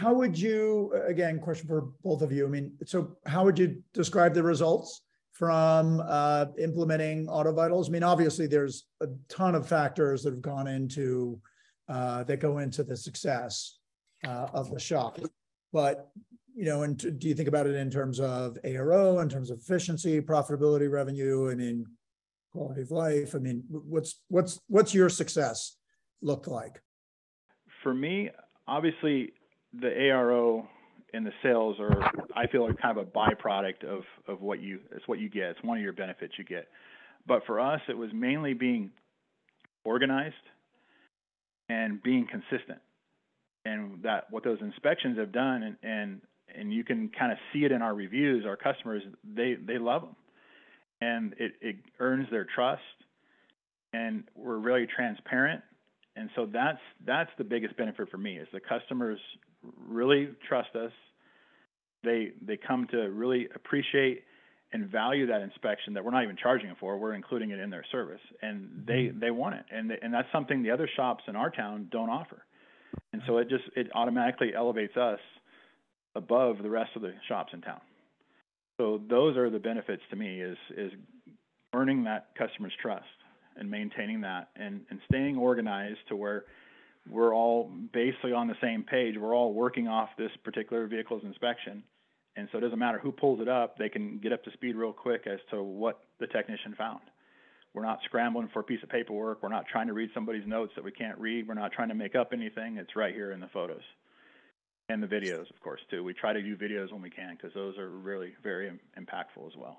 how would you, again, question for both of you. I mean, so how would you describe the results from uh, implementing AutoVitals? I mean, obviously, there's a ton of factors that have gone into uh, that go into the success uh, of the shop. But, you know, and do you think about it in terms of ARO, in terms of efficiency, profitability, revenue, I mean, quality of life? I mean, what's, what's, what's your success look like? For me, obviously, the ARO and the sales are, I feel, are kind of a byproduct of of what you it's what you get. It's one of your benefits you get. But for us, it was mainly being organized and being consistent. And that what those inspections have done, and and and you can kind of see it in our reviews, our customers, they they love them. And it it earns their trust, and we're really transparent. And so that's that's the biggest benefit for me, is the customers really trust us. They they come to really appreciate and value that inspection that we're not even charging them for. We're including it in their service, and they mm-hmm. they want it. And and that's something the other shops in our town don't offer. And so mm-hmm. it just, it automatically elevates us above the rest of the shops in town. So those are the benefits to me, is is earning that customer's trust and maintaining that, and and staying organized to where we're all basically on the same page. We're all working off this particular vehicle's inspection, and so it doesn't matter who pulls it up, they can get up to speed real quick as to what the technician found. We're not scrambling for a piece of paperwork. We're not trying to read somebody's notes that we can't read. We're not trying to make up anything. It's right here in the photos. And the videos, of course, too. We try to do videos when we can because those are really very impactful as well.